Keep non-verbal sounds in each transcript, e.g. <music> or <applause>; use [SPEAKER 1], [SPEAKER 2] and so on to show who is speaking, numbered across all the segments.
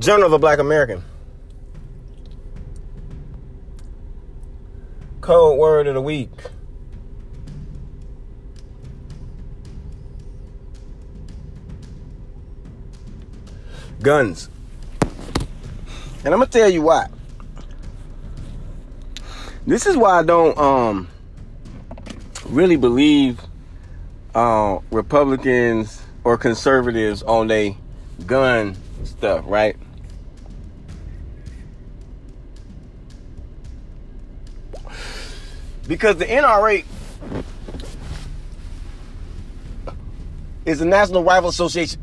[SPEAKER 1] Journal of a Black American. Code word of the week. Guns. And I'm gonna tell you why. This is why I don't um really believe uh, Republicans or conservatives on they gun stuff, right? Because the NRA is the National Rifle Association.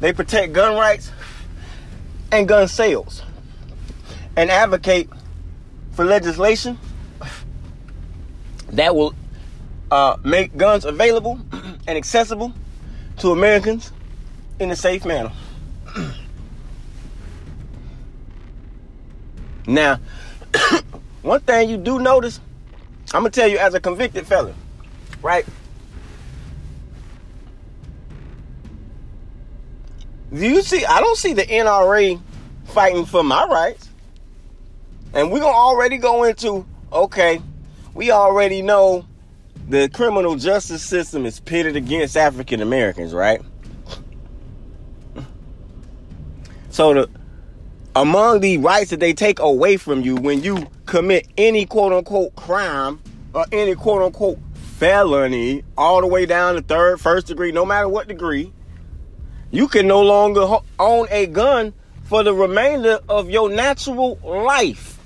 [SPEAKER 1] They protect gun rights and gun sales and advocate for legislation that will uh, make guns available <clears throat> and accessible to Americans in a safe manner. <clears throat> now, <clears throat> one thing you do notice, I'm gonna tell you as a convicted felon, right? Do you see? I don't see the NRA fighting for my rights. And we're gonna already go into okay, we already know the criminal justice system is pitted against African Americans, right? So the among the rights that they take away from you when you commit any quote unquote crime or any quote unquote felony, all the way down to third, first degree, no matter what degree, you can no longer own a gun for the remainder of your natural life.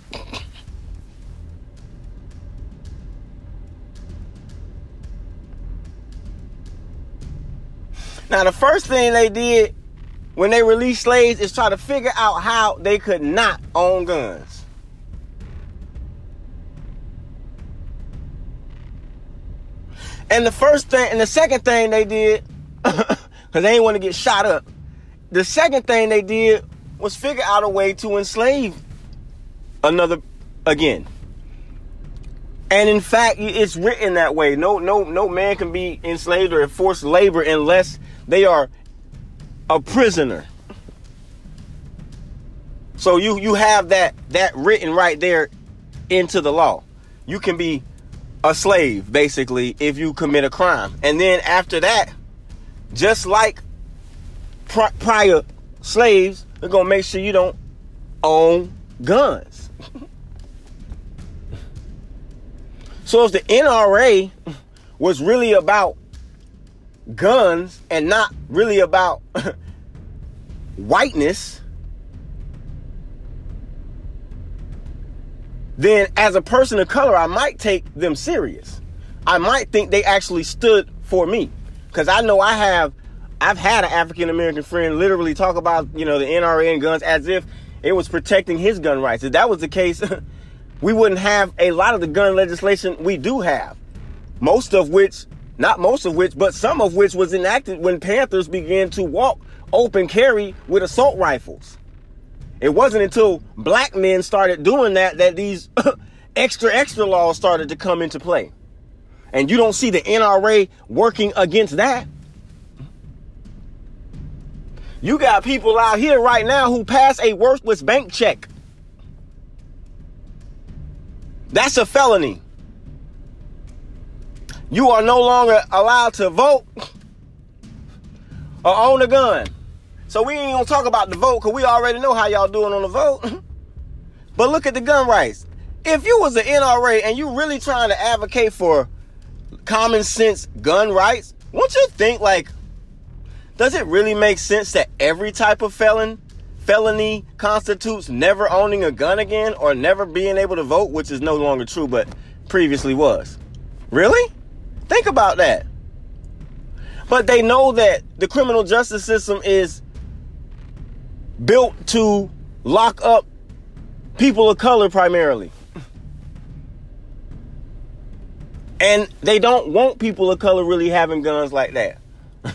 [SPEAKER 1] Now, the first thing they did when they released slaves is try to figure out how they could not own guns. And the first thing, and the second thing they did, <laughs> because they didn't want to get shot up, the second thing they did was figure out a way to enslave another again. And in fact, it's written that way. No, no, no man can be enslaved or forced labor unless they are a prisoner. So you you have that that written right there into the law. You can be a slave basically if you commit a crime. And then after that, just like pri- prior slaves, they're going to make sure you don't own guns. <laughs> so if the NRA was really about guns and not really about <laughs> whiteness, then as a person of color, I might take them serious. I might think they actually stood for me. Because I know I have, I've had an African American friend literally talk about, you know, the NRA and guns as if it was protecting his gun rights. If that was the case, <laughs> we wouldn't have a lot of the gun legislation we do have. Most of which not most of which, but some of which was enacted when Panthers began to walk open carry with assault rifles. It wasn't until black men started doing that that these <coughs> extra, extra laws started to come into play. And you don't see the NRA working against that. You got people out here right now who pass a worthless bank check. That's a felony you are no longer allowed to vote or own a gun. So we ain't gonna talk about the vote because we already know how y'all doing on the vote. <laughs> but look at the gun rights. If you was the NRA and you really trying to advocate for common sense gun rights, won't you think like, does it really make sense that every type of felon felony constitutes never owning a gun again or never being able to vote, which is no longer true, but previously was? Really? Think about that. But they know that the criminal justice system is built to lock up people of color primarily. And they don't want people of color really having guns like that. <laughs>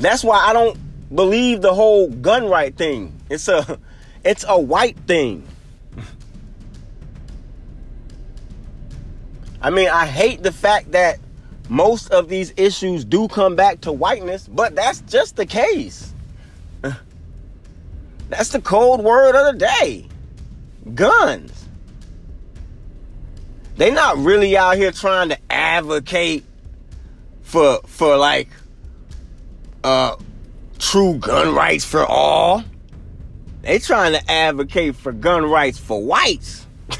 [SPEAKER 1] That's why I don't believe the whole gun right thing. It's a it's a white thing. I mean, I hate the fact that most of these issues do come back to whiteness, but that's just the case. That's the cold word of the day. Guns. They're not really out here trying to advocate for for like uh true gun rights for all. They trying to advocate for gun rights for whites. <laughs>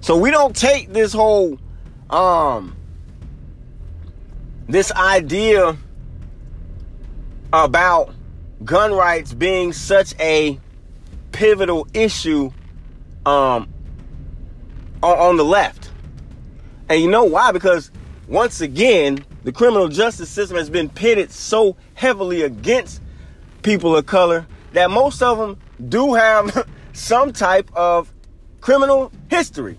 [SPEAKER 1] so we don't take this whole um this idea about gun rights being such a pivotal issue um on, the left. And you know why? Because once again, the criminal justice system has been pitted so heavily against people of color that most of them do have <laughs> some type of criminal history.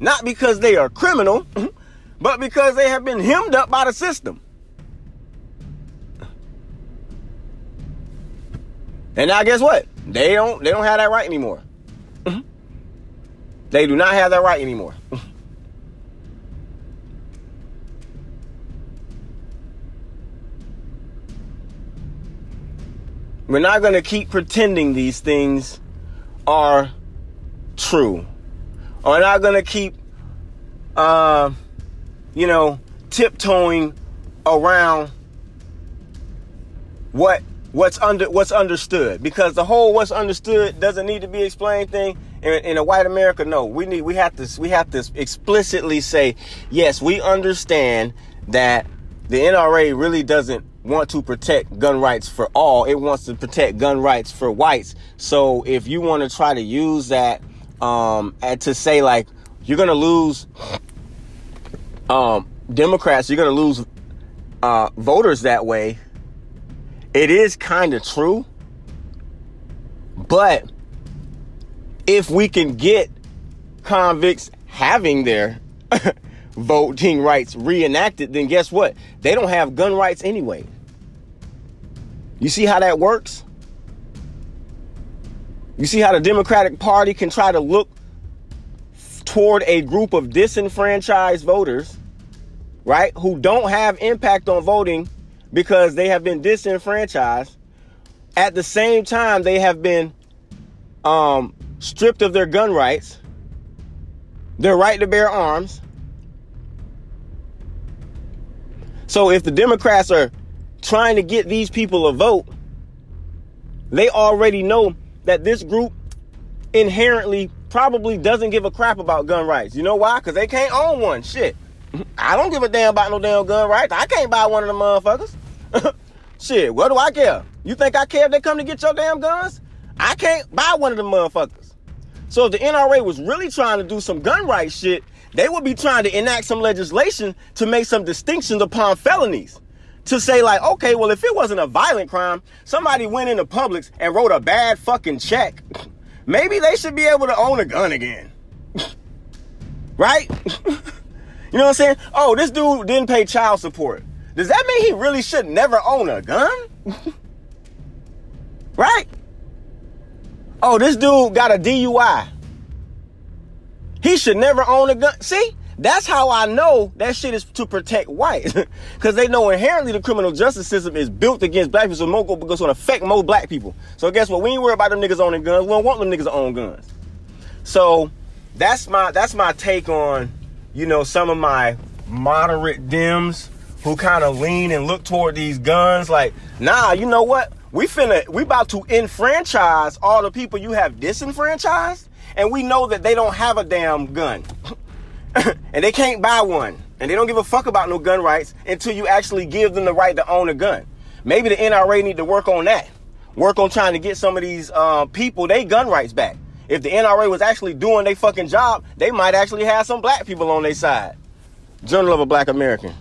[SPEAKER 1] Not because they are criminal, <laughs> but because they have been hemmed up by the system. And now guess what? They don't they don't have that right anymore. they do not have that right anymore. <laughs> We're not going to keep pretending these things are true. We're not going to keep, uh, you know, tiptoeing around what what's under what's understood because the whole what's understood doesn't need to be explained thing in, in, a white America. No, we need we have to we have to explicitly say yes. We understand that the NRA really doesn't want to protect gun rights for all. It wants to protect gun rights for whites. So if you want to try to use that um, and to say like you're gonna lose um, Democrats, you're gonna lose uh, voters that way. It is kind of true, but if we can get convicts having their <laughs> voting rights reenacted, then guess what? They don't have gun rights anyway. You see how that works? You see how the Democratic Party can try to look toward a group of disenfranchised voters, right, who don't have impact on voting because they have been disenfranchised. At the same time, they have been um, stripped of their gun rights, their right to bear arms. So if the Democrats are trying to get these people a vote, they already know that this group inherently probably doesn't give a crap about gun rights. You know why? Because they can't own one. Shit. I don't give a damn about no damn gun rights. I can't buy one of them motherfuckers. <laughs> Shit, what do I care? You think I care if they come to get your damn guns? I can't buy one of them motherfuckers. So if the NRA was really trying to do some gun rights shit, they would be trying to enact some legislation to make some distinctions upon felonies to say like, okay, well, if it wasn't a violent crime, somebody went into Publix and wrote a bad fucking check, maybe they should be able to own a gun again. <laughs> right? <laughs> you know what I'm saying? Oh, this dude didn't pay child support. Does that mean he really should never own a gun? <laughs> right? Oh, this dude got a DUI. He should never own a gun. See? That's how I know that shit is to protect whites. <laughs> Because they know inherently the criminal justice system is built against black people, so more because it's going to affect more black people. So guess what? We ain't worried about them niggas owning guns. We don't want them niggas to own guns. So that's my that's my take on, you know, some of my moderate Dems who kind of lean and look toward these guns. Like, nah, you know what? We finna we about to enfranchise all the people you have disenfranchised, and we know that they don't have a damn gun. <laughs> <coughs> and they can't buy one. And they don't give a fuck about no gun rights until you actually give them the right to own a gun. Maybe the NRA need to work on that. Work on trying to get some of these uh, people they gun rights back. If the NRA was actually doing their fucking job, they might actually have some black people on their side. Journal of a Black American.